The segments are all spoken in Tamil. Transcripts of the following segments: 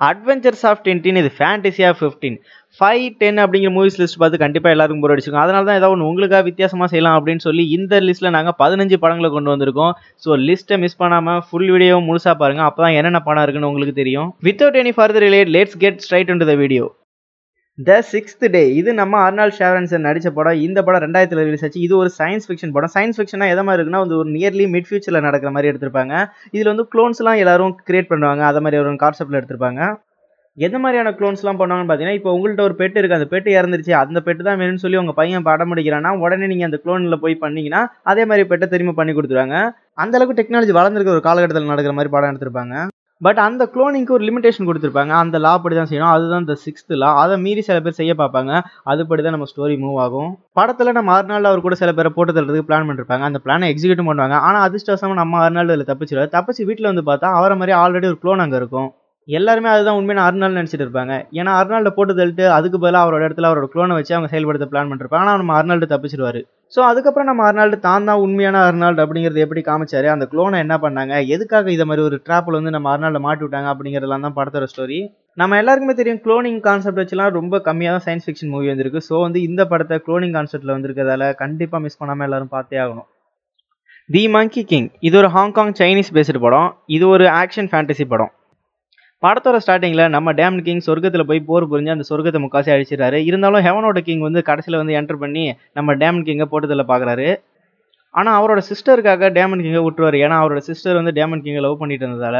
அட்வென்ச்சர்ஸ் ஆஃப் டென்டின் இது fantasy of fifteen five ten அப்படிங்கிற மூவிஸ் லிஸ்ட் பார்த்து கண்டிப்பாக எல்லாருக்கும் போர் அடிச்சிருக்கும். அதனால தான் ஏதாவது ஒன்று உங்களுக்காக வித்தியாசமாக செய்யலாம் அப்படின்னு சொல்லி இந்த லிஸ்ட்டில் நாங்கள் பதினஞ்சு படங்களை கொண்டு வந்திருக்கோம். ஸோ லிஸ்ட்டை மிஸ் பண்ணாமல் ஃபுல் வீடியோ முழுசாக பாருங்கள் அப்போ தான் என்னென்ன படம் இருக்குன்னு உங்களுக்கு தெரியும். Without any further relate let's get straight in the video the sixth day இது நம்ம அர்னால் ஷேவரன்சன் நடித்த படம். இந்த படம் ரெண்டாயிரத்தில் ரிலீஸ் ஆச்சு. இது ஒரு சயின்ஸ் ஃபிக்ஷன் படம். சயின்ஸ் ஃபிக்ஷனாக எதை மாதிரி இருக்குன்னா வந்து ஒரு நியர்லி மிட் ஃபியூச்சரில் நடக்கிற மாதிரி எடுத்திருப்பாங்க. இதில் வந்து க்ளோன்ஸ்லாம் எல்லாரும் கிரியேட் பண்ணுவாங்க. அதை மாதிரி ஒரு கான்செப்டில் எடுத்திருப்பாங்க. எந்த மாதிரியான க்ளோன்ஸ்லாம் பண்ணுவாங்கன்னு பார்த்தீங்கன்னா இப்போ உங்கள்கிட்ட ஒரு பெட்டு இருக்குது அந்த பெட்டு இறந்துருச்சு. அந்த பெட்டு தான் வேணும்னு சொல்லி உங்கள் பையன் படம் முடிக்கிறான்னா உடனே நீங்கள் அந்த க்ளோனில் போய் பண்ணீங்கன்னா அதே மாதிரி பெட்டை திரும்ப பண்ணி கொடுத்துருவாங்க. அந்தளவுக்கு டெக்னாலஜி வளர்ந்துருக்க ஒரு காலகட்டத்தில் நடக்கிற மாதிரி படம் எடுத்திருப்பாங்க. பட் அந்த குளோனிங்க்கு ஒரு லிமிடேஷன் கொடுத்துருப்பாங்க. அந்த லா படி தான் செய்யணும். அதுதான் இந்த சிக்ஸ்த் லா அதை மீறி சில பேர் செய்ய பார்ப்பாங்க. அதுபடி தான் நம்ம ஸ்டோரி மூவ் ஆகும். படத்தில் நம்ம அறுநாள் அவர் கூட சில பேரை போட்டு தள்ளுறதுக்கு பிளான் பண்ணிருப்பாங்க. அந்த பிளானை எக்ஸிக்யூட் பண்ணுவாங்க. ஆனால் அதிர்ஷ்டவசமாக நம்ம அறுநாள் இதில் தப்பிச்சிருவாரு. தப்பிச்சு வீட்டில் வந்து பார்த்தா அவரை மாதிரி ஆல்ரெடி ஒரு க்ளோன் அங்கே இருக்கும். எல்லாருமே அதுதான் உண்மையான அறுநாள் நினச்சிட்டு இருப்பாங்க. ஏன்னா அறுநாளில் போட்டு தள்ளிட்டு அதுக்கு பதிலாக அவரோட இடத்துல அவரோட க்ளோனை வச்சு அவங்க செயல்படுத்த பிளான் பண்ணிருப்பாங்க ஆனால் நம்ம அறுநாள்டு தப்பிச்சிருவாரு. ஸோ அதுக்கப்புறம் நம்ம அர்னால்டு தான் தான் உண்மையான அர்னால்டு அப்படிங்கிறது எப்படி காமிச்சாரு? அந்த குளோனை என்ன பண்ணாங்க? எதுக்காக இதை மாதிரி ஒரு ட்ராப்பில் வந்து நம்ம அர்னால்டை மாட்டி விட்டாங்க அப்படிங்கிறதுலாம் தான் படத்தோட ஸ்டோரி நம்ம எல்லாருக்குமே தெரியும் குளோனிங் கான்செப்ட் வச்சுலாம் ரொம்ப கம்மியாக தான் சயின்ஸ் ஃபிக்ஷன் மூவி வந்திருக்கு. ஸோ வந்து இந்த படத்தை க்ளோனிங் கான்செப்ட்டில் வந்திருக்கிறதால கண்டிப்பாக மிஸ் பண்ணாமல் எல்லாரும் பார்த்தே ஆகணும். தி மங்கி கிங் இது ஒரு ஹாங்காங் சைனீஸ் பேஸ்டு படம். இது ஒரு ஆக்ஷன் ஃபேண்டசி படம். படத்தோட ஸ்டார்டிங்கில் நம்ம டேம் கிங் சொர்க்கத்தில் போய் போர் புரிஞ்சு அந்த சொர்க்கத்தை முக்காசி அழிச்சிடறாரு. இருந்தாலும் ஹெவனோட கிங் வந்து கடைசியில் வந்து என்டர் பண்ணி நம்ம டேமன் கிங்கை போட்டதில் பார்க்குறாரு ஆனால் அவரோட சிஸ்டருக்காக டேமன் கிங்கை விட்டுருவார். ஏன்னா அவரோட சிஸ்டர் வந்து டேமன் கிங்கை லவ் பண்ணிட்டு இருந்ததால.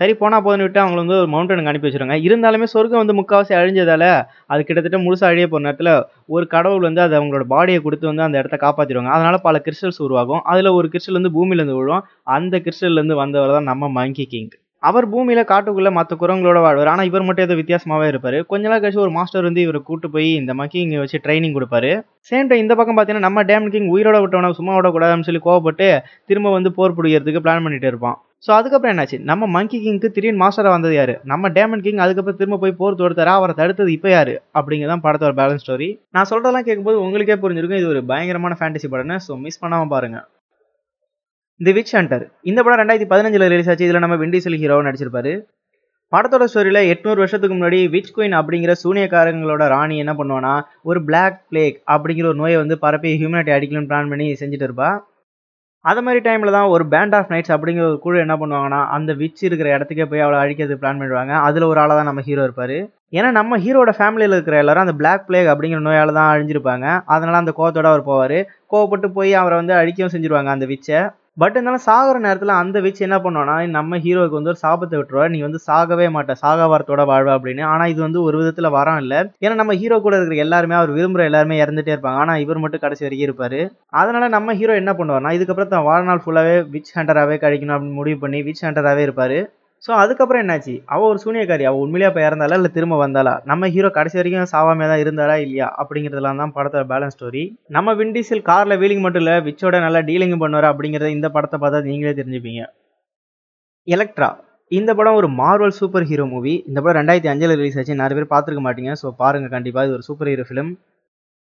சரி போனால் போதுன்னு விட்டு அவங்கள வந்து ஒரு மவுண்டனுக்கு அனுப்பி வச்சுருங்க இருந்தாலுமே சொர்க்கம் வந்து முக்கால்வாசி அழிஞ்சதால அது கிட்டத்தட்ட முழுசாக அழிய போகிற நேரத்தில் ஒரு கடவுள் வந்து அது அவங்களோட பாடியை கொடுத்து வந்து அந்த இடத்த காப்பாற்றிடுவாங்க அதனால் பல கிறிஸ்டல்ஸ் உருவாகும். அதில் ஒரு கிறிஸ்டல் வந்து பூமியிலேருந்து விழும். அந்த கிறிஸ்டல்லேருந்து வந்தவர் தான் நம்ம மங்கி கிங் அவர் பூமியில காட்டுக்குள்ள மற்ற குரங்களோட வாழ்வார். ஆனால் இவர் மட்டும் ஏதோ வித்தியாசமாவே இருப்பாரு. கொஞ்ச நாள் கழிச்சு ஒரு மாஸ்டர் வந்து இவரை கூட்டு போய் இந்த மக்கி இங்கே வச்சு ட்ரைனிங் கொடுப்பாரு. சேம் டைம் இந்த பக்கம் பார்த்தீங்கன்னா நம்ம டேம் கிங் உயிரோட விட்டவன சும்மா விடக்கூடாதுன்னு சொல்லி கோவப்பட்டு திரும்ப வந்து போர் பிடிக்கிறதுக்கு பிளான் பண்ணிட்டு இருப்பான். ஸோ அதுக்கப்புறம் என்னாச்சு? நம்ம மங்கி கிங்க்கு திடீர்னு மாஸ்டராக வந்தது யாரு? நம்ம டேமன் கிங் அதுக்கப்புறம் திரும்ப போய் போர் தொடுத்தாரா? அவரை தடுத்தது இப்போ யாரு? அப்படிங்கிறதான் படத்தோட பேலன்ஸ் ஸ்டோரி நான் சொல்கிறதெல்லாம் கேட்கும்போது உங்களுக்கே புரிஞ்சிருக்கும். இது ஒரு பயங்கரமான ஃபேண்டசி படம்னு ஸோ மிஸ் பண்ணாமல் பாருங்கள் தி விச் ஹண்டர். இந்த படம் ரெண்டாயிரத்தி பதினஞ்சில் ரிலீஸ் ஆச்சு. இதில் நம்ம விண்டிசல் ஹீரோவை நடிச்சிருப்பாரு. படத்தோட ஸ்டோரியில் எட்நூறு வருஷத்துக்கு முன்னாடி விச் குயின் அப்படிங்கிற சூனியக்காரங்களோட ராணி என்ன பண்ணுவானா ஒரு பிளாக் பிளேக் அப்படிங்கிற ஒரு நோயை வந்து பரப்பி ஹியூமனிட்டி அடிக்கணும்னு பிளான் பண்ணி செஞ்சுட்டு இருப்பா. அது மாதிரி டைமில் தான் ஒரு பேண்ட் ஆஃப் நைட்ஸ் அப்படிங்கிற ஒரு குழு என்ன பண்ணுவாங்கன்னா அந்த விச் இருக்கிற இடத்துக்கே போய் அவளை அழிக்கிறதுக்கு பிளான் பண்ணுவாங்க. அதில் ஒரு ஆளாக தான் நம்ம ஹீரோ இருப்பார். ஏன்னா நம்ம ஹீரோட ஃபேமிலியில் இருக்கிற எல்லாரும் அந்த பிளாக் பிளேக் அப்படிங்கிற நோயால் தான் அழிஞ்சிருப்பாங்க. அதனால் அந்த கோவத்தோட அவர் போவார். கோவப்பட்டு போய் அவரை வந்து அழிக்கவும் செஞ்சுருவாங்க அந்த விச்சை பட் இருந்தாலும் சாகிற நேரத்தில் அந்த வச்சு என்ன பண்ணுவானா நம்ம ஹீரோவுக்கு வந்து ஒரு சாபத்தை விட்டுருவா நீ வந்து சாகவே மாட்ட சாக வாரத்தோட வாழ்வ அப்படின்னு. ஆனால் இது வந்து ஒரு விதத்தில் வரம் இல்லை. ஏன்னா நம்ம ஹீரோ கூட இருக்கிற எல்லாருமே அவர் விரும்புகிற எல்லாருமே இறந்துட்டே இருப்பாங்க. ஆனால் இவர் மட்டும் கடைசி வரைக்கும் இருப்பார். அதனால நம்ம ஹீரோ என்ன பண்ணுவார்னா இதுக்கப்புறம் தான் வாழ்நாள் ஃபுல்லாகவே விச் ஹண்டராகவே கழிக்கணும் அப்படின்னு முடிவு பண்ணி விச் ஹண்டராகவே இருப்பார். ஸோ அதுக்கப்புறம் என்னாச்சு? அவள் ஒரு சூனியக்காரி. அவள் உண்மையிலேயே இப்போ இறந்தாலா இல்லை திரும்ப வந்தாலா நம்ம ஹீரோ கடைசி வரைக்கும் சாவாமே தான் இருந்தாரா இல்லையா? அப்படிங்கிறதுலாம் தான் படத்தோட பேலன்ஸ் ஸ்டோரி நம்ம விண்டீசில் காரில் வீலிங் மட்டும் இல்லை விச்சோட நல்லா டீலிங் பண்ணுவார் அப்படிங்கிறத இந்த படத்தை பார்த்தா நீங்களே தெரிஞ்சுப்பீங்க. எலக்ட்ரா இந்த படம் ஒரு மார்வல் சூப்பர் ஹீரோ மூவி இந்த படம் ரெண்டாயிரத்தி அஞ்சில் ரிலீஸ் ஆச்சு. நிறைய பேர் பார்த்துருக்க மாட்டீங்க. ஸோ பாருங்கள் கண்டிப்பாக இது ஒரு சூப்பர் ஹீரோ ஃபிலிம்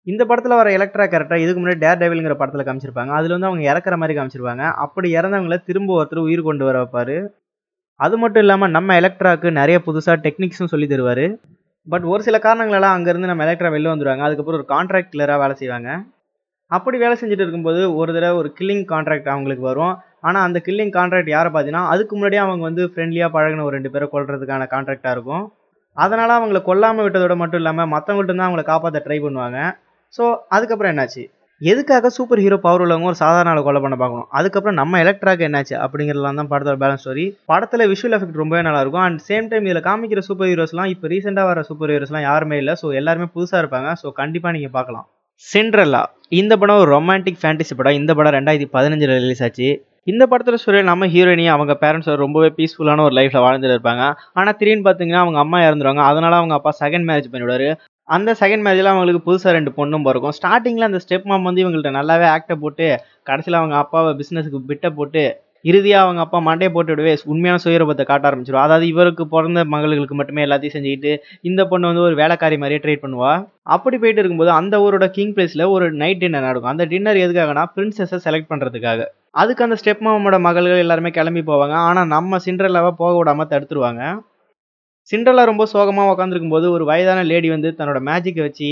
இந்த படத்தில் வர எலக்ட்ரா கேரக்டர் இதுக்கு முன்னாடி டேர் டெவில்ங்கிற படத்தில் காமிச்சிருப்பாங்க. அதில் வந்து அவங்க இறக்குற மாதிரி காமிச்சிருப்பாங்க. அப்படி இறந்தவங்கள திரும்ப ஒருத்தர் உயிர் கொண்டு வர வைப்பார். அது மட்டும் இல்லாமல் நம்ம எலக்ட்ராவுக்கு நிறைய புதுசாக டெக்னிக்ஸும் சொல்லி தருவார். பட் ஒரு சில காரணங்களெல்லாம் அங்கேருந்து நம்ம எலக்ட்ரா வெளில வந்துடுவாங்க அதுக்கப்புறம் ஒரு கான்ட்ராக்ட் கிளராக வேலை செய்வாங்க. அப்படி வேலை செஞ்சுட்டு இருக்கும்போது ஒரு தடவை ஒரு கில்லிங் கான்ட்ராக்ட் அவங்களுக்கு வரும். ஆனால் அந்த கில்லிங் கான்ட்ராக்ட் யாரை பார்த்தீங்கன்னா அதுக்கு முன்னாடியே அவங்க வந்து ஃப்ரெண்ட்லியாக பழகின ஒரு ரெண்டு பேரை கொள்றதுக்கான கான்ட்ராக்டாக இருக்கும். அதனால் அவங்கள கொல்லாமல் விட்டதோட மட்டும் இல்லாமல் மற்றவங்கள்ட்ட தான் அவங்கள காப்பாற்ற ட்ரை பண்ணுவாங்க. ஸோ அதுக்கப்புறம் என்னாச்சு? எதுக்காக சூப்பர் ஹீரோ பவர் உள்ளவங்க ஒரு சாதாரண ஆளை கொலை பண்ண பார்க்கணும்? அதுக்கப்புறம் நம்ம எலக்ட்ராக்கு என்னாச்சு? அப்படிங்கிறதுலாம் தான் படத்தோட பேலன்ஸ் ஸ்டோரி படத்தில் விஷுவல் எஃபெக்ட் ரொம்பவே நல்லா இருக்கும் அண்ட் சேம் டைம் இதில் காமிக்கிற சூப்பர் ஹீரோஸ்லாம் இப்போ ரீசெண்டாக வர சூப்பர் ஹீரோஸ்லாம் யாருமே இல்லை. ஸோ எல்லாருமே புதுசாக இருப்பாங்க. ஸோ கண்டிப்பாக நீங்கள் பார்க்கலாம். சிண்ட்ரல்லா இந்த படம் ஒரு ரொமான்டிக் ஃபேண்டசி படம். இந்த படம் ரெண்டாயிரத்தி பதினஞ்சில் ரிலீஸ் ஆச்சு. இந்த படத்தில் ஸ்டோரி நம்ம ஹீரோயினி அவங்க பேரண்ட்ஸ் ரொம்பவே பீஸ்ஃபுல்லான ஒரு லைஃப்பில் வாழ்ந்துட்டு இருப்பாங்க. ஆனால் திடீர்னு பார்த்தீங்கன்னா அவங்க அம்மா இறந்துருவாங்க. அதனால அவங்க அப்பா செகண்ட் மேரேஜ் பண்ணிவிடுவார் அந்த செகண்ட் மேரேஜில் அவங்களுக்கு புதுசாக ரெண்டு பொண்ணும் பிறக்கும் ஸ்டார்டிங்கில் அந்த ஸ்டெப் மாம் வந்து இவங்கள்ட்ட நல்லாவே ஆக்டை போட்டு கடைசியில் அவங்க அப்பாவை பிஸ்னஸுக்கு பிட்டை போட்டு இறுதியாக அவங்க அப்பா மண்டையை போட்டு விடவே உண்மையான சுயரூபத்தை காட்ட ஆரம்பிச்சிடும் அதாவது இவருக்கு பிறந்த மகளுக்கு மட்டுமே எல்லாத்தையும் செஞ்சுக்கிட்டு இந்த பொண்ணு வந்து ஒரு வேலைக்காரி மாதிரியே ட்ரீட் பண்ணுவா. அப்படி போயிட்டு இருக்கும்போது அந்த ஊரோட கிங் பிளேஸில் ஒரு நைட் டின்னர் நடக்கும். அந்த டின்னர் எதுக்காகனா பிரின்சஸை செலக்ட் பண்ணுறதுக்காக அதுக்கு அந்த ஸ்டெப் மாமோட மகள்கள் எல்லாருமே கிளம்பி போவாங்க. ஆனால் நம்ம சிண்ட்ரலாவை போக விடாமல் தடுத்துருவாங்க. சிண்ட்ரலா ரொம்ப சோகமாக உட்காந்துருக்கும் போது ஒரு வயதான லேடி வந்து தன்னோட மேஜிக்கை வச்சு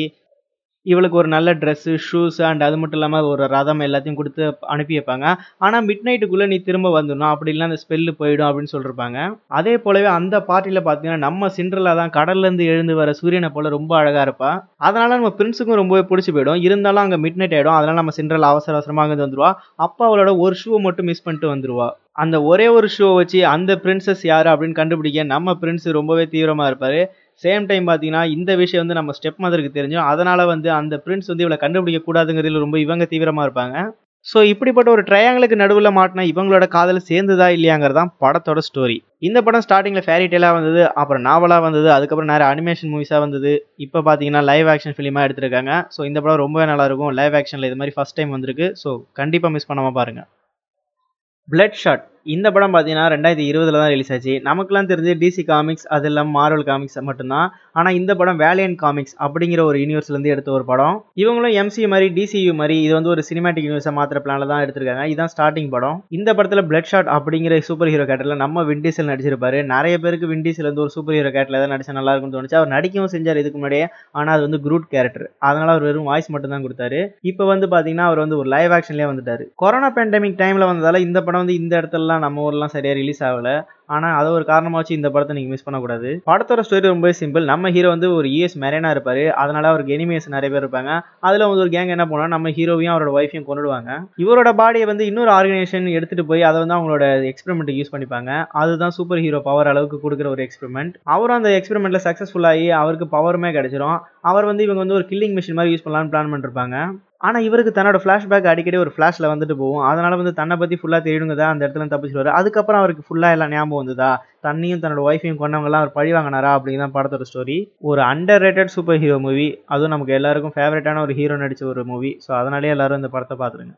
இவளுக்கு ஒரு நல்ல ட்ரெஸ்ஸு ஷூஸ் அண்ட் அது மட்டும் இல்லாமல் ஒரு ரதம் எல்லாத்தையும் கொடுத்து அனுப்பி வைப்பாங்க. ஆனால் மிட் நைட்டுக்குள்ளே நீ திரும்ப வந்துடணும். அப்படி இல்லைனா அந்த ஸ்பெல்லு போயிடும் அப்படின்னு சொல்லியிருப்பாங்க அதே போலவே அந்த பார்ட்டியில் பார்த்தீங்கன்னா நம்ம சிண்ட்ரலா தான் கடல்லேருந்து எழுந்து வர சூரியனை போல் ரொம்ப அழகாக இருப்பா. அதனால் நம்ம பிரின்ஸுக்கும் ரொம்பவே பிடிச்சி போயிடும். இருந்தாலும் அங்கே மிட் நைட் ஆகிடும் அதனால் நம்ம சிண்ட்ரல் அவசர அவசரமாக அங்கே வந்துருவா. அப்பா அவளோட ஒரு ஷூவை மட்டும் மிஸ் பண்ணிட்டு வந்துடுவா அந்த ஒரே ஒரு ஷூவை வச்சு அந்த பிரின்சஸ் யார் அப்படின்னு கண்டுபிடிக்க நம்ம பிரின்ஸ் ரொம்பவே தீவிரமாக இருப்பார். சேம் டைம் பார்த்தீங்கன்னா இந்த விஷயம் வந்து நம்ம ஸ்டெப் மதருக்கு தெரிஞ்சும் அதனால் வந்து அந்த பிரின்ஸ் வந்து இவளை கண்டுபிடிக்க கூடாதுங்கிறதுல ரொம்ப இவங்க தீவிரமாக இருப்பாங்க. ஸோ இப்படிப்பட்ட ஒரு ட்ரையாங்கலுக்கு நடுவில் மாட்டினா இவங்களோட காதல் சேர்ந்துதா இல்லையாங்கிறது தான் படத்தோட ஸ்டோரி இந்த படம் ஸ்டார்டிங்கில் ஃபேரி டெய்லாக வந்தது அப்புறம் நாவலாக வந்தது அதுக்கப்புறம் நிறைய அனிமேஷன் மூவிஸாக வந்தது. இப்போ பார்த்தீங்கன்னா லைவ் ஆக்ஷன் ஃபிலிமாக எடுத்திருக்காங்க. ஸோ இந்த படம் ரொம்பவே நல்லாயிருக்கும் லைவ் ஆக்ஷனில் இது மாதிரி ஃபஸ்ட் டைம் வந்திருக்கு. ஸோ கண்டிப்பாக மிஸ் பண்ணாமல் பாருங்கள் பிளட் ஷாட் இந்த படம் பார்த்தீங்கன்னா ரெண்டாயிரத்தி இருபதுல தான் ரிலீஸ் ஆச்சு. நமக்குலாம் தெரிஞ்சு டிசி காமிக்ஸ் அது இல்லாமல் மார்வல் காமிக்ஸ் மட்டும்தான். ஆனால் இந்த படம் வேலியன் காமிக்ஸ் அப்படிங்கிற ஒரு யூனிவர்ஸ்லேருந்து எடுத்த ஒரு படம். இவங்களும் எம்சி மாதிரி டிசியூ மாதிரி இது வந்து ஒரு சினிமாட்டிக் யூனிவர்ஸை மாத்திர பிளானில் தான் எடுத்திருக்காங்க. இதுதான் ஸ்டார்டிங் படம். இந்த படத்தில் பிளட் ஷாட் அப்படிங்கிற சூப்பர் ஹீரோ கேட்டரில் நம்ம விண்டீசல் நடிச்சிருப்பாரு. நிறைய பேருக்கு விண்டீசல் வந்து ஒரு சூப்பர் ஹீரோ கேட்டில் தான் நடிச்சா நல்லா இருக்கும்னு தோணுச்சு. அவர் நடிக்கவும் செஞ்சார் இதுக்கு முன்னாடியே. ஆனால் அது வந்து குரூட் கேரக்டர் அதனால அவர் வெறும் வாய்ஸ் மட்டும் தான் கொடுத்தாரு. இப்போ வந்து பார்த்தீங்கன்னா அவர் வந்து ஒரு லைவ் ஆக்ஷன்லேயே வந்துட்டார். கொரோனா பேண்டமிக் டைமில் வந்ததால் இந்த படம் வந்து இந்த இடத்துலலாம் நம்ம ஊர்லாம் சரியாக ரிலீஸ் ஆகலை. ஆனால் அதை ஒரு காரணமாக வச்சு இந்த படத்தை நீங்கள் மிஸ் பண்ணக்கூடாது. படத்தோட ஸ்டோரி ரொம்ப சிம்பிள் நம்ம ஹீரோ வந்து ஒரு யூஎஸ் மெரேனா இருப்பார். அதனால அவருக்கு எனிமேஸ் நிறைய பேர் இருப்பாங்க. அதில் வந்து ஒரு கேங் என்ன பண்ணுவோம் நம்ம ஹீரோவையும் அவரோட ஒய்ஃபையும் கொண்டுடுவாங்க இவரோட பாடியை வந்து இன்னொரு ஆர்கனைசேஷன் எடுத்துகிட்டு போய் அதை வந்து அவங்களோட எக்ஸ்பெரிமெண்ட்டுக்கு யூஸ் பண்ணிப்பாங்க. அதுதான் சூப்பர் ஹீரோ பவர் அளவுக்கு கொடுக்குற ஒரு எக்ஸ்பெரிமெண்ட் அவரும் அந்த எக்ஸ்பெரிமெண்ட்டில் சக்ஸஸ்ஃபுல்லாகி அவருக்கு பவருமே கிடைச்சிரும். அவர் வந்து இவங்க வந்து ஒரு கில்லிங் மிஷின் மாதிரி யூஸ் பண்ணலாம்னு பிளான் பண்ணிருப்பாங்க. ஆனால் இவருக்கு தன்னோட ஃப்ளாஷ்பேக் அடிக்கடி ஒரு ஃப்ளாஷில் வந்துட்டு போகும். அதனால் வந்து தன்னை பற்றி ஃபுல்லாக தெரியுங்கதா அந்த இடத்துல தப்பிச்சுருவாரு அதுக்கப்புறம் அவருக்கு ஃபுல்லாக எல்லாம் ஞாபகம் வந்ததா? தண்ணியும் தன்னோட ஒய்ஃபையும் கொண்டவங்கலாம் அவர் பழி வாங்கினாரா அப்படிங்கிற படத்தோட ஸ்டோரி ஒரு under rated super hero movie அதுவும் நமக்கு எல்லாருக்கும் ஃபேவரட்டான ஒரு ஹீரோ நடித்த ஒரு மூவி ஸோ அதனாலே எல்லாரும் இந்த படத்தை பார்த்துருங்க.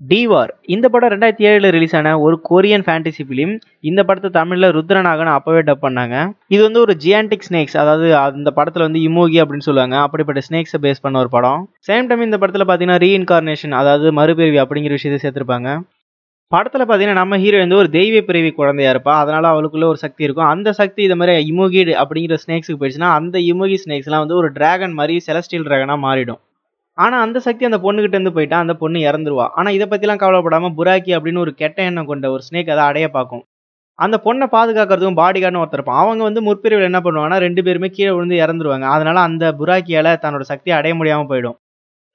டிவார் இந்த படம் ரெண்டாயிரத்தி ஏழில் ரிலீஸ் ஆன ஒரு கொரியன் ஃபேண்டசி ஃபிலிம் இந்த படத்தை தமிழில் ருத்ரநாகன் அப்போவே டப் பண்ணாங்க. இது வந்து ஒரு ஜியான்டிக் ஸ்னேக்ஸ் அதாவது அந்த படத்தில் வந்து இமோகி அப்படின்னு சொல்லுவாங்க. அப்படிப்பட்ட ஸ்னேக்ஸை பேஸ் பண்ண ஒரு படம். சேம் டைம் இந்த படத்தில் பார்த்தீங்கன்னா ரீஇன்கார்னேஷன் அதாவது மறுபிறவி அப்படிங்கிற விஷயத்தை சேர்த்துருப்பாங்க. படத்தில் பார்த்தீங்கன்னா நம்ம ஹீரோ வந்து ஒரு தெய்வ பிறவி குழந்தையா இருப்பா. அதனால அவளுக்குள்ள ஒரு சக்தி இருக்கும். அந்த சக்தி இது மாதிரி இமோகி அப்படிங்கிற ஸ்னேக்ஸுக்கு போயிடுச்சுன்னா அந்த இமோகி ஸ்னேக்ஸ்லாம் வந்து ஒரு டிராகன் மாதிரி செலஸ்டியல் டிராகனாக மாறிடும். ஆனால் அந்த சக்தி அந்த பொண்ணுகிட்ட இருந்து போயிட்டா அந்த பொண்ணு இறந்துருவா. ஆனால் இதை பற்றிலாம் கவலைப்படாமல் புராக்கி அப்படின்னு ஒரு கெட்ட எண்ணம் கொண்ட ஒரு ஸ்னேக் அதை அடைய பார்க்கும். அந்த பொண்ணை பாதுகாக்கிறதுக்கும் பாடி கார்டுன்னு ஒருத்தர் இருப்பான். அவங்க வந்து முற்பிரிவில் என்ன பண்ணுவாங்கன்னா ரெண்டு பேருமே கீழே விழுந்து இறந்துருவாங்க. அதனால அந்த புராக்கியால் தன்னோட சக்தியை அடைய முடியாமல் போயிடும்.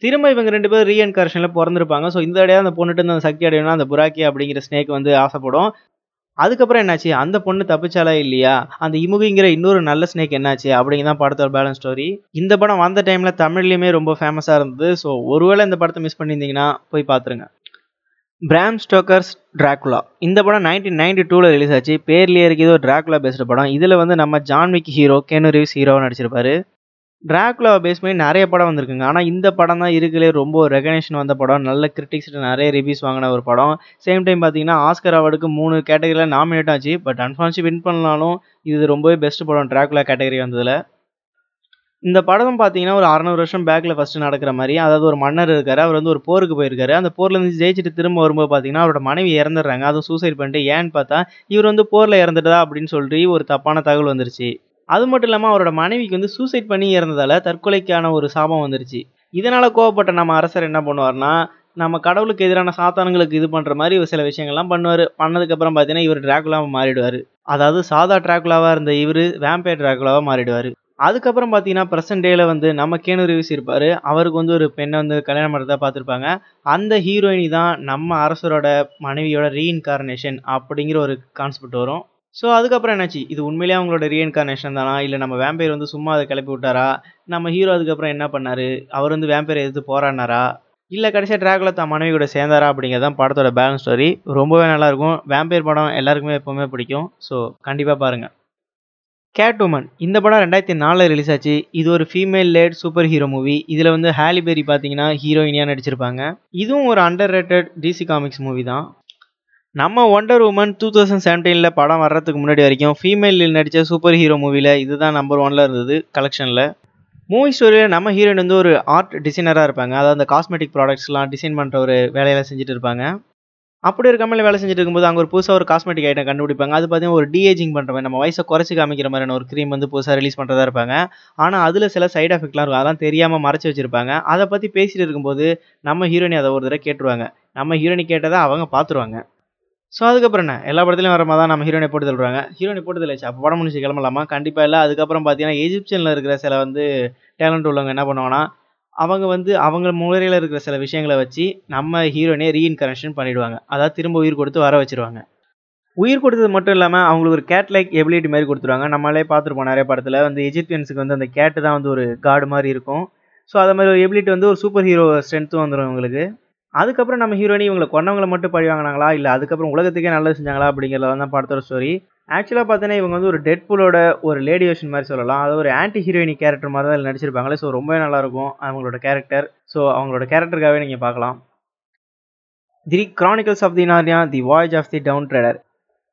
திரும்ப இவங்க ரெண்டு பேரும் ரீஎன்கரேஷனில் பிறந்திருப்பாங்க. ஸோ இந்த இடையே அந்த பொண்ணுட்டு அந்த சக்தி அடையணும்னா அந்த புராக்கி அப்படிங்கிற ஸ்னேக் வந்து ஆசைப்படும். அதுக்கப்புறம் என்னாச்சு? அந்த பொண்ணு தப்பிச்சாலா இல்லையா? அந்த இமுகிங்கிற இன்னொரு நல்ல ஸ்னேக் என்னாச்சு? அப்படிங்க தான் படத்தோட பேலன்ஸ் ஸ்டோரி இந்த படம் வந்த டைம்ல தமிழ்லையுமே ரொம்ப ஃபேமஸாக இருந்தது. ஸோ ஒருவேளை இந்த படத்தை மிஸ் பண்ணியிருந்தீங்கன்னா போய் பார்த்துருங்க பிராம் ஸ்டோக்கர்ஸ் டிராகுலா இந்த படம் நைன்டீன் நைன்டி டூவில் ரிலீஸ் ஆச்சு. பேர்லேயே இருக்குது ஒரு டிராகுலா பேஸ்டு படம். இதில் வந்து நம்ம ஜான்விக் ஹீரோ கேனு ரிவ்ஸ் ஹீரோவாக நடிச்சிருப்பாரு. டிராகுலாவை பேஸ் பண்ணி நிறைய படம் வந்திருக்குங்க. ஆனால் இந்த படம் தான் இருக்குலே ரொம்ப ரெகனேஷன் வந்த படம். நல்ல கிரிட்டிக்ஸ்ட்டு நிறைய ரிவ்யூஸ் வாங்கின ஒரு படம். சேம் டைம் பார்த்தீங்கன்னா ஆஸ்கர் அவார்டுக்கு மூணு கேட்டகரியில் நாமினேட் ஆச்சு. பட் அன்ஃபார்ச்சு வின் பண்ணாலும் இது ரொம்பவே பெஸ்ட் படம் டிராகுலா கேட்டகரி வந்ததில். இந்த படம் பார்த்தீங்கன்னா ஒரு அறநூறு வருஷம் பேக்கில் ஃபஸ்ட்டு நடக்கிற மாதிரி. அதாவது ஒரு மன்னர் இருக்காரு. அவர் வந்து ஒரு போருக்கு போயிருக்காரு. அந்த போர்லேருந்து ஜெயிச்சுட்டு திரும்ப வரும்போது பார்த்தீங்கன்னா அவரோட மனைவி இறந்துடுறாங்க. அதுவும் சூசைட் பண்ணிட்டு ஏன்னு பார்த்தா இவர் வந்து போரில் இறந்துட்டதா அப்படின்னு சொல்லி ஒரு தப்பான தகவல் வந்துருச்சு. அது மட்டும் இல்லாமல் அவரோட மனைவிக்கு வந்து சூசைட் பண்ணி இறந்ததால் தற்கொலைக்கான ஒரு சாபம் வந்துருச்சு. இதனால் கோவப்பட்ட நம்ம அரசர் என்ன பண்ணுவார்னா நம்ம கடவுளுக்கு எதிரான சாத்தானுங்களுக்கு இது பண்ணுற மாதிரி சில விஷயங்கள்லாம் பண்ணுவார். பண்ணதுக்கப்புறம் பார்த்தீங்கன்னா இவர் டிராகுலாவாக மாறிடுவார். அதாவது சாதா டிராகுலாவாக இருந்த இவர் வேம்பேர் டிராகுலாவாக மாறிடுவார். அதுக்கப்புறம் பார்த்தீங்கன்னா ப்ரெசன்ட் டேல வந்து நம்ம கேனு ரிவ்யூஸ் இருப்பார். அவருக்கு வந்து ஒரு பெண்ணை வந்து கல்யாணம் பண்ணுறதா பார்த்துருப்பாங்க அந்த ஹீரோயினி தான் நம்ம அரசரோட மனைவியோட ரீஇன்கார்னேஷன் அப்படிங்கிற ஒரு கான்செப்ட் வரும். ஸோ அதுக்கப்புறம் என்னாச்சு? இது உண்மையிலேயே அவங்களோட ரீஎன்கார்னேஷன் தானா? இல்லை நம்ம வேம்பயர் வந்து சும்மா அதை கிளப்பி விட்டாரா? நம்ம ஹீரோ அதுக்கப்புறம் என்ன பண்ணார்? அவர் வந்து வேம்பயர் எதிர்த்து போராடினாரா? இல்லை கடைசியாக ட்ராகுலா தான் மனைவி கூட சேர்ந்தாரா? அப்படிங்கிறது தான் படத்தோட பேலன்ஸ் ஸ்டோரி ரொம்பவே நல்லாயிருக்கும் வேம்பயர் படம் எல்லாருக்குமே எப்போவுமே பிடிக்கும். ஸோ கண்டிப்பாக பாருங்கள் கேட் உமன் இந்த படம் ரெண்டாயிரத்தி நாலில் ரிலீஸ் ஆச்சு. இது ஒரு female led super hero movie இதில் வந்து ஹாலிபெரி பார்த்தீங்கன்னா ஹீரோயினியாக நடிச்சிருப்பாங்க. இதுவும் ஒரு under rated DC comics movie தான். நம்ம ஒண்டர் உமன் டூ தௌசண்ட் செவன்டீனில் படம் வர்றதுக்கு முன்னாடி வரைக்கும் ஃபீமேல் நடித்த சூப்பர் ஹீரோ மூவியில் இதுதான் நம்பர் ஒனில் இருந்தது கலெக்ஷனில் மூவி ஸ்டோரியில் நம்ம ஹீரோயின் வந்து ஒரு ஆர்ட் டிசைனராக இருப்பாங்க. அதாவது அந்த காஸ்மெட்டிக் ப்ராடக்ட்ஸ்லாம் டிசைன் பண்ணுற ஒரு வேலையெல்லாம் செஞ்சுட்டு இருப்பாங்க. அப்படி இருக்க மாதிரி வேலை செஞ்சுட்டு இருக்கும்போது அங்கே ஒரு புதுசாக ஒரு காஸ்மெட்டிக் ஐட்டம் கண்டுபிடிப்பாங்க. அது பார்த்தீங்கன்னா ஒரு டிஏஜிங் பண்ணுற மாதிரி நம்ம வயசை குறைச்சி காமிக்கிற மாதிரியான ஒரு க்ரீம் வந்து புதுசாக ரிலீஸ் பண்ணுறதா இருப்பாங்க. ஆனால் அதில் சில சைடு எஃபெக்ட்லாம் இருக்கும். அதெல்லாம் தெரியாமல் மறைச்சி வச்சிருப்பாங்க. அதை பற்றி பேசிட்டு இருக்கும்போது நம்ம ஹீரோயினி அதை ஒரு தடவை கேட்டுருவாங்க. நம்ம ஹீரோயினி கேட்டதை அவங்க பார்த்துருவாங்க ஸோ அதுக்கப்புறம் என்ன? எல்லா படத்துலையும் வர மாதிரி தான் நம்ம ஹீரோனை போட்டு தள்ளுறாங்க. ஹீரோனை போட்டு தள்ளிச்சு. அப்போ படம் முடிச்சு கிளம்பலாமா? கண்டிப்பாக இல்லை. அதுக்கப்புறம் பார்த்தீங்கன்னா எஜிப்சியனில் இருக்கிற சில வந்து டேலண்ட் உள்ளவங்க என்ன பண்ணுவாங்கன்னா அவங்க வந்து அவங்க முறையில் இருக்கிற சில விஷயங்களை வச்சு நம்ம ஹீரோனே ரீஇன்கரன்ஷன் பண்ணிடுவாங்க. அதாவது திரும்ப உயிர் கொடுத்து வர வச்சுருவாங்க. உயிர் கொடுத்தது மட்டும் இல்லாமல் அவங்களுக்கு ஒரு கேட் லைக் எபிலிட்டி மாதிரி கொடுத்துருவாங்க. நம்மளே பார்த்துருப்போம் நிறைய படத்தில். வந்து எஜிப்தியன்ஸுக்கு வந்து அந்த கேட்டு தான் வந்து ஒரு காடு மாதிரி இருக்கும். ஸோ அதை மாதிரி ஒரு எபிலிட்டி வந்து ஒரு சூப்பர் ஹீரோ ஸ்ட்ரென்த்தும் வந்துடும் அவங்களுக்கு அதுக்கப்புறம் நம்ம ஹீரோயினி இவங்களை கொண்டவங்களை மட்டும் பழி வாங்கினாங்களா? இல்லை அதுக்கப்புறம் உலகத்துக்கே நல்லது செஞ்சாங்களா? அப்படிங்கிறத தான் படத்தோட ஸ்டோரி ஆக்சுவலாக பார்த்தீங்கன்னா இவங்க வந்து ஒரு டெட்பூலோட ஒரு லேடி வேஷன் மாதிரி சொல்லலாம். அது ஒரு ஆன்டி ஹீரோயினி கேரக்டர் மாதிரி தான் நடிச்சிருப்பாங்களே. ஸோ ரொம்பவே நல்லாயிருக்கும் அவங்களோட கேரக்டர் ஸோ அவங்களோட கேரக்டருக்காகவே நீங்கள் பார்க்கலாம். The chronicles of the Narnia the voyage of the dawn treader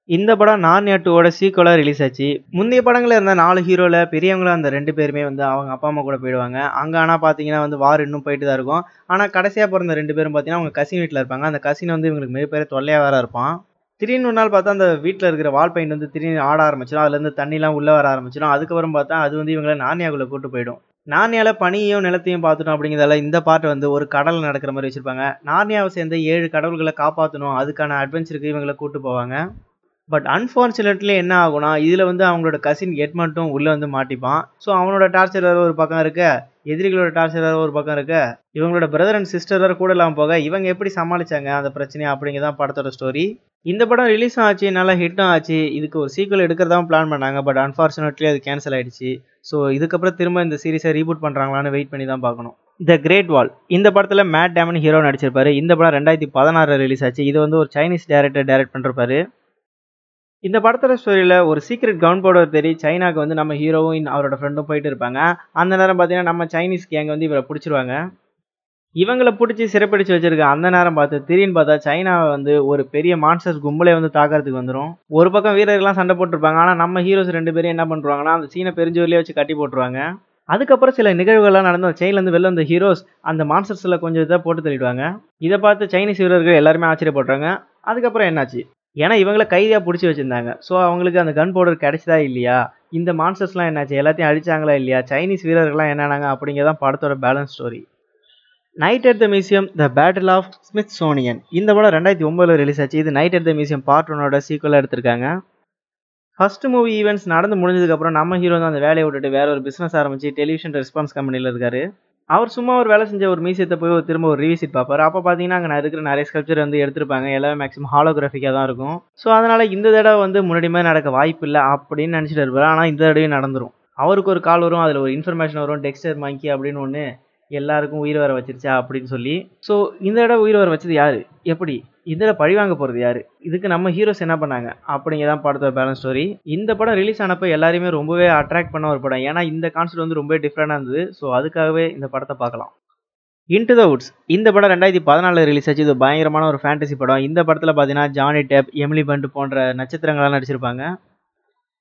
இந்த படம் நார்னியா டூவோட சீக்குவலாக ரிலீஸ் ஆச்சு. முந்தைய படங்களில் இருந்த நாலு ஹீரோவில் பெரியவங்களும் அந்த ரெண்டு பேருமே வந்து அவங்க அப்பா அம்மா கூட போயிடுவாங்க. அங்கே ஆனால் பார்த்தீங்கன்னா வந்து வார் இன்னும் போயிட்டு தான் இருக்கும். ஆனால் கடைசியாக பிறந்த ரெண்டு பேரும் பார்த்தீங்கன்னா அவங்க கசின் வீட்டில் இருப்பாங்க. அந்த கசின் வந்து இவங்களுக்கு மிகப்பெரிய தொல்லையாக வேற இருப்பான். திடீர்னு ஒரு நாள் பார்த்தா அந்த வீட்டில் இருக்கிற வால் பெயிண்ட் வந்து திடீர்னு ஆட ஆரம்பிச்சிடும். அதுலேருந்து தண்ணிலாம் உள்ளே வர ஆரம்பிச்சிடும். அதுக்கப்புறம் பார்த்தா அது வந்து இவங்களை நானியாக்குள்ளே கூட்டு போயிடும். நார்னியால பனியையும் நிலத்தையும் பார்த்துட்டோம் அப்படிங்கிறதால இந்த பாட்டு வந்து ஒரு கடல் நடக்கிற மாதிரி வச்சிருப்பாங்க. நார்னியாவை சேர்ந்த ஏழு கடவுள்களை காப்பாற்றணும் அதுக்கான அட்வென்ச்சருக்கு இவங்களை கூட்டு போவாங்க. பட் அன்ஃபார்ச்சுனேட்லி என்ன ஆகும்னா இதில் வந்து அவங்களோட கசின் எட்மண்ட்டும் உள்ளே வந்து மாட்டிப்பான். ஸோ அவனோட டார்ச்சர் வேறு ஒரு பக்கம் இருக்க. எதிரிகளோட டார்ச்சர் வேறு ஒரு பக்கம் இருக்க. இவங்களோட பிரதர் அண்ட் சிஸ்டர் வேறு கூட இல்லாமல் போக இவங்க எப்படி சமாளிச்சாங்க அந்த பிரச்சனையை அப்படிங்கிறதான் படத்தோட ஸ்டோரி இந்த படம் ரிலீஸும் ஆச்சு நல்லா ஹிட்டும் ஆச்சு. இதுக்கு ஒரு சீக்கிரம் எடுக்கிறதாவும் பிளான் பண்ணாங்க பட் அன்ஃபார்ச்சுனேட்லி அது கேன்சல் ஆகிடுச்சு ஸோ இதுக்கப்புறம் திரும்ப இந்த சீரிஸை ரீபூட் பண்ணுறாங்களான்னு வெயிட் பண்ணி தான் பார்க்கணும். த கிரேட் வால் இந்த படத்தில் மேட் டேமன் ஹீரோ நடிச்சிருப்பாரு. இந்த படம் ரெண்டாயிரத்தி பதினாறு ரிலீஸ் ஆச்சு. இது வந்து ஒரு சைனீஸ் டேரக்டர் டைரக்ட் பண்ணிருப்பாரு. இந்த படத்தோட ஸ்டோரியில் ஒரு சீக்ரெட் கவுன் பவுடர் தேடி சைனாக்கு வந்து நம்ம ஹீரோவும் அவரோட ஃப்ரெண்டும் போயிட்டு இருப்பாங்க. அந்த நேரம் பார்த்தீங்கன்னா நம்ம சைனீஸ் கேங் வந்து இவரை பிடிச்சிருவாங்க. இவங்களை பிடிச்சி சிறப்பிடிச்சு வச்சிருக்க அந்த நேரம் பார்த்து திடீர்னு பார்த்தா சைனாவை வந்து ஒரு பெரிய மான்ஸ்டர்ஸ் கும்பலே வந்து தாக்கிறதுக்கு வந்துடும் ஒரு பக்கம் வீரர்கள்லாம் சண்டை போட்டிருப்பாங்க. ஆனால் நம்ம ஹீரோஸ் ரெண்டு பேரும் என்ன பண்ணுறாங்கன்னா அந்த சீனை பெருஞ்சூர்லேயே வச்சு கட்டி போட்டுருவாங்க. அதுக்கப்புறம் சில நிகழ்வுகள்லாம் நடந்து செயின்லேருந்து வெளில வந்த ஹீரோஸ் அந்த மான்ஸ்டர்ஸில் கொஞ்சம் இதை போட்டு தள்ளிடுவாங்க. இதை பார்த்து சைனீஸ் வீரர்கள் எல்லாருமே ஆச்சரியப்படுறாங்க. அதுக்கப்புறம் என்னாச்சு? ஏன்னா இவங்களை கைதியாக பிடிச்சி வச்சுருந்தாங்க. ஸோ அவங்களுக்கு அந்த கன் பவுடர் கிடைச்சதா இல்லையா? இந்த மான்ஸ்டர்ஸ்லாம் என்னாச்சு? எல்லாத்தையும் அடித்தாங்களா இல்லையா? சைனீஸ் வீரர்கள்லாம் என்னன்னாங்க? அப்படிங்கிறதான் படத்தோட balance story night at the museum the battle of Smithsonian இந்த படம் ரெண்டாயிரத்தி ஒம்பதில் ரிலீஸ் ஆச்சு. இது night at the museum part ஒன்னோட சீக்குவலாக எடுத்திருக்காங்க. ஃபர்ஸ்ட் மூவி ஈவெண்ட்ஸ் நடந்து முடிஞ்சதுக்கப்புறம் நம்ம ஹீரோ தான் அந்த வேலையை விட்டுட்டு வேற ஒரு பிஸ்னஸ் ஆரம்பிச்சு டெலிவிஷன் ரெஸ்பான்ஸ் கம்பெனியில் இருக்காரு. அவர் சும்மா ஒரு வேலை செஞ்ச ஒரு மியூசியத்தை போய் ஒரு திரும்ப ஒரு ரிவிசிட் பார்ப்பாரு. அப்போ பார்த்தீங்கன்னா அங்கே இருக்கிற நிறைய ஸ்கல்ப்சர் வந்து எடுத்திருப்பாங்க. எல்லாமே மேக்ஸிமம் ஹாலோகிராஃபிக்காக தான் இருக்கும். ஸோ அதனால் இந்த தடவை வந்து முன்னாடி மாதிரி நடக்க வாய்ப்பு இல்லை அப்படின்னு நினச்சிட்டு இருப்பார். ஆனால் இந்த தடவையும் நடந்துடும் அவருக்கு ஒரு கால் வரும் அதில் ஒரு இன்ஃபர்மேஷன் வரும் டெக்ஸ்டர் மங்கி அப்படின்னு ஒன்று எல்லாருக்கும் உயிர் வர வச்சிருச்சா அப்படின்னு சொல்லி. ஸோ இந்த தடவை உயிர் வர வச்சது யாரு? எப்படி? இந்த பழி வாங்க போகிறது யாரு? இதுக்கு நம்ம ஹீரோஸ் என்ன பண்ணாங்க? அப்படிங்கிறதான் படத்தோட பேலன்ஸ் ஸ்டோரி இந்த படம் ரிலீஸ் ஆனப்போ எல்லாருமே ரொம்பவே அட்ராக்ட் பண்ண ஒரு படம். ஏன்னா இந்த கான்செப்ட் வந்து ரொம்ப டிஃப்ரெண்டாக இருந்தது. ஸோ அதுக்காகவே இந்த படத்தை பார்க்கலாம். இன்டு த வுட்ஸ் இந்த படம் ரெண்டாயிரத்தி பதினாலில் ரிலீஸ் ஆச்சு. இது பயங்கரமான ஒரு ஃபேண்டசி படம். இந்த படத்தில் பார்த்தீங்கன்னா ஜானி டேப் எமிலி பண்ட் போன்ற நட்சத்திரங்கள்லாம் நடிச்சிருப்பாங்க.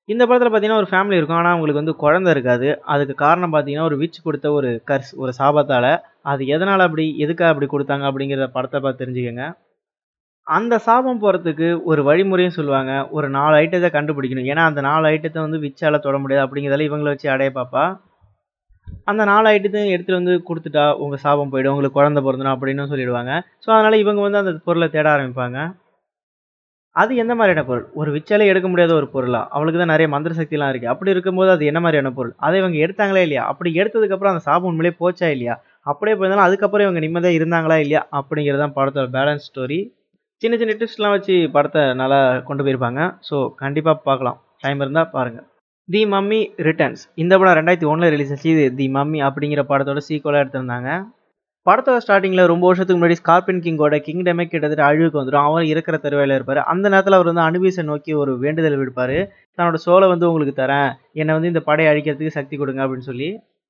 இந்த படத்தில் பார்த்தீங்கன்னா ஒரு ஃபேமிலி இருக்கும். ஆனால் அவங்களுக்கு வந்து குழந்தை இருக்காது. அதுக்கு காரணம் பார்த்தீங்கன்னா ஒரு விச் கொடுத்த ஒரு கர்ஸ் ஒரு சாபத்தால் அது எதனால் அப்படி எதுக்காக அப்படி கொடுத்தாங்க அப்படிங்கிறத படத்தை பார்த்து தெரிஞ்சுக்கோங்க. அந்த சாபம் போகிறதுக்கு ஒரு வழிமுறையும் சொல்லுவாங்க. ஒரு நாலு ஐட்டத்தை கண்டுபிடிக்கணும். ஏன்னா அந்த நாலு ஐட்டத்தை வந்து விச்சால் தொட முடியாது அப்படிங்கிறதால இவங்களை வச்சு அடைய பாப்பா அந்த நாலு ஐட்டத்தையும் எடுத்துகிட்டு வந்து கொடுத்துட்டா உங்கள் சாபம் போயிடும். உங்களுக்கு குழந்த பிறந்தணும் அப்படின்னு சொல்லிடுவாங்க. ஸோ அதனால் இவங்க வந்து அந்த பொருளை தேட ஆரம்பிப்பாங்க. அது எந்த மாதிரியான பொருள்? ஒரு விச்சாலே எடுக்க முடியாத ஒரு பொருளா? அவளுக்கு தான் நிறைய மந்திர சக்திலாம் இருக்குது அப்படி இருக்கும்போது அது என்ன மாதிரியான பொருள்? அதை இவங்க எடுத்தாங்களா இல்லையா? அப்படி எடுத்ததுக்கப்புறம் அந்த சாபம் உண்மையிலே போச்சா இல்லையா? அப்படியே போயிருந்தாலும் அதுக்கப்புறம் இவங்க நிம்மதியாக இருந்தாங்களா இல்லையா? அப்படிங்கிறது தான் படத்தோட பேலன்ஸ் ஸ்டோரி சின்ன சின்ன டிப்ஸ்லாம் வச்சு படத்தை நல்லா கொண்டு போயிருப்பாங்க. ஸோ கண்டிப்பாக பார்க்கலாம். டைம் இருந்தால் பாருங்கள் தி மம்மி ரிட்டர்ன்ஸ் இந்த படம் ரெண்டாயிரத்தி ஒன்றில் ரிலீஸ் ஆச்சு. இது தி மம்மி அப்படிங்கிற படத்தோட சீக்குவலாக எடுத்திருந்தாங்க. படத்தோட ஸ்டார்டிங்கில் ரொம்ப வருஷத்துக்கு முன்னாடி ஸ்கார்பின் கிங்கோட கிங்டமே கிட்டத்தட்ட அழிவுக்கு வந்துடும் அவர் இருக்கிற தருவையில் இருப்பார். அந்த நேரத்தில் அவர் வந்து அனுபீஸை நோக்கி ஒரு வேண்டுதல் விடுப்பார். தன்னோட சோலை வந்து உங்களுக்கு தரேன். என்னை வந்து இந்த படையை அழிக்கிறதுக்கு சக்தி கொடுங்க அப்படின்னு சொல்லி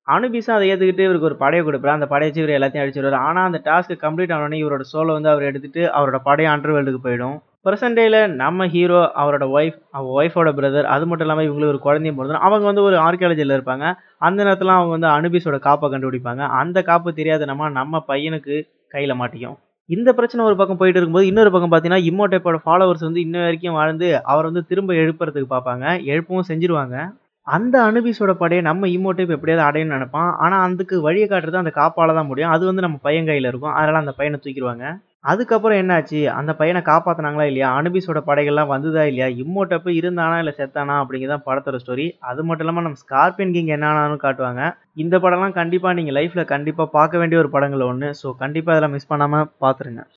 அனுபீஸும் அதை ஏற்றுக்கிட்டு இவருக்கு ஒரு படையை கொடுப்பாரு. அந்த படையை வச்சு இவர் எல்லாத்தையும் அடிச்சிடுவார் ஆனால் அந்த டாஸ்க்கு கம்ப்ளீட் ஆனோடனே இவரோட சோலை வந்து அவர் எடுத்துகிட்டு அவரோட படையை அண்டர்வேல்டுக்கு போயிடும். ப்ரெசன்ட் டேயில் நம்ம ஹீரோ அவரோட ஒய்ஃப் அவ ஒய்ஃபோட பிரதர் அது மட்டும் இல்லாமல் இவங்களுக்கு ஒரு குழந்தையும் பிறந்தோம் அவங்க வந்து ஒரு ஆர்கியாலஜியில் இருப்பாங்க. அந்த நேரத்தில் அவங்க வந்து அனுபீஸோட காப்பை கண்டுபிடிப்பாங்க. அந்த காப்பு தெரியாத நம்ம நம்ம பையனுக்கு கையில் மாட்டிக்கும். இந்த பிரச்சனை ஒரு பக்கம் போயிட்டு இருக்கும்போது இன்னொரு பக்கம் பார்த்தீங்கன்னா இம்மோட்டேப்போட ஃபாலோவர்ஸ் வந்து இன்ன வரைக்கும் வாழ்ந்து அவர் வந்து திரும்ப எழுப்புறதுக்கு பார்ப்பாங்க. எழுப்பவும் செஞ்சிருவாங்க. அந்த அனுபிஸோட படையை நம்ம இம்மோட்டேப் எப்படியாவது அடையணும்னு நினைப்பான். ஆனால் அதுக்கு வழியை காட்டுறது அந்த காப்பால் தான் முடியும். அது வந்து நம்ம பையன் கையில் இருக்கும். அதனால் அந்த பையனை தூக்கிடுவாங்க. அதுக்கப்புறம் என்னாச்சு? அந்த பையனை காப்பாத்தினாங்களா இல்லையா? அனுபிஸோட படைகள்லாம் வந்ததா இல்லையா? இம்மோட்டப்பு இருந்தானா இல்லை செத்தானா அப்படிங்கிறதான் படத்தோட ஸ்டோரி அது மட்டும் இல்லாமல் நம்ம ஸ்கார்பியன் கிங் என்னானாலும் காட்டுவாங்க. இந்த படம்லாம் கண்டிப்பாக நீங்கள் லைஃப்பில் கண்டிப்பாக பார்க்க வேண்டிய ஒரு படங்கள் ஒன்று ஸோ கண்டிப்பாக இதெல்லாம் மிஸ் பண்ணாமல் பார்த்துருங்க.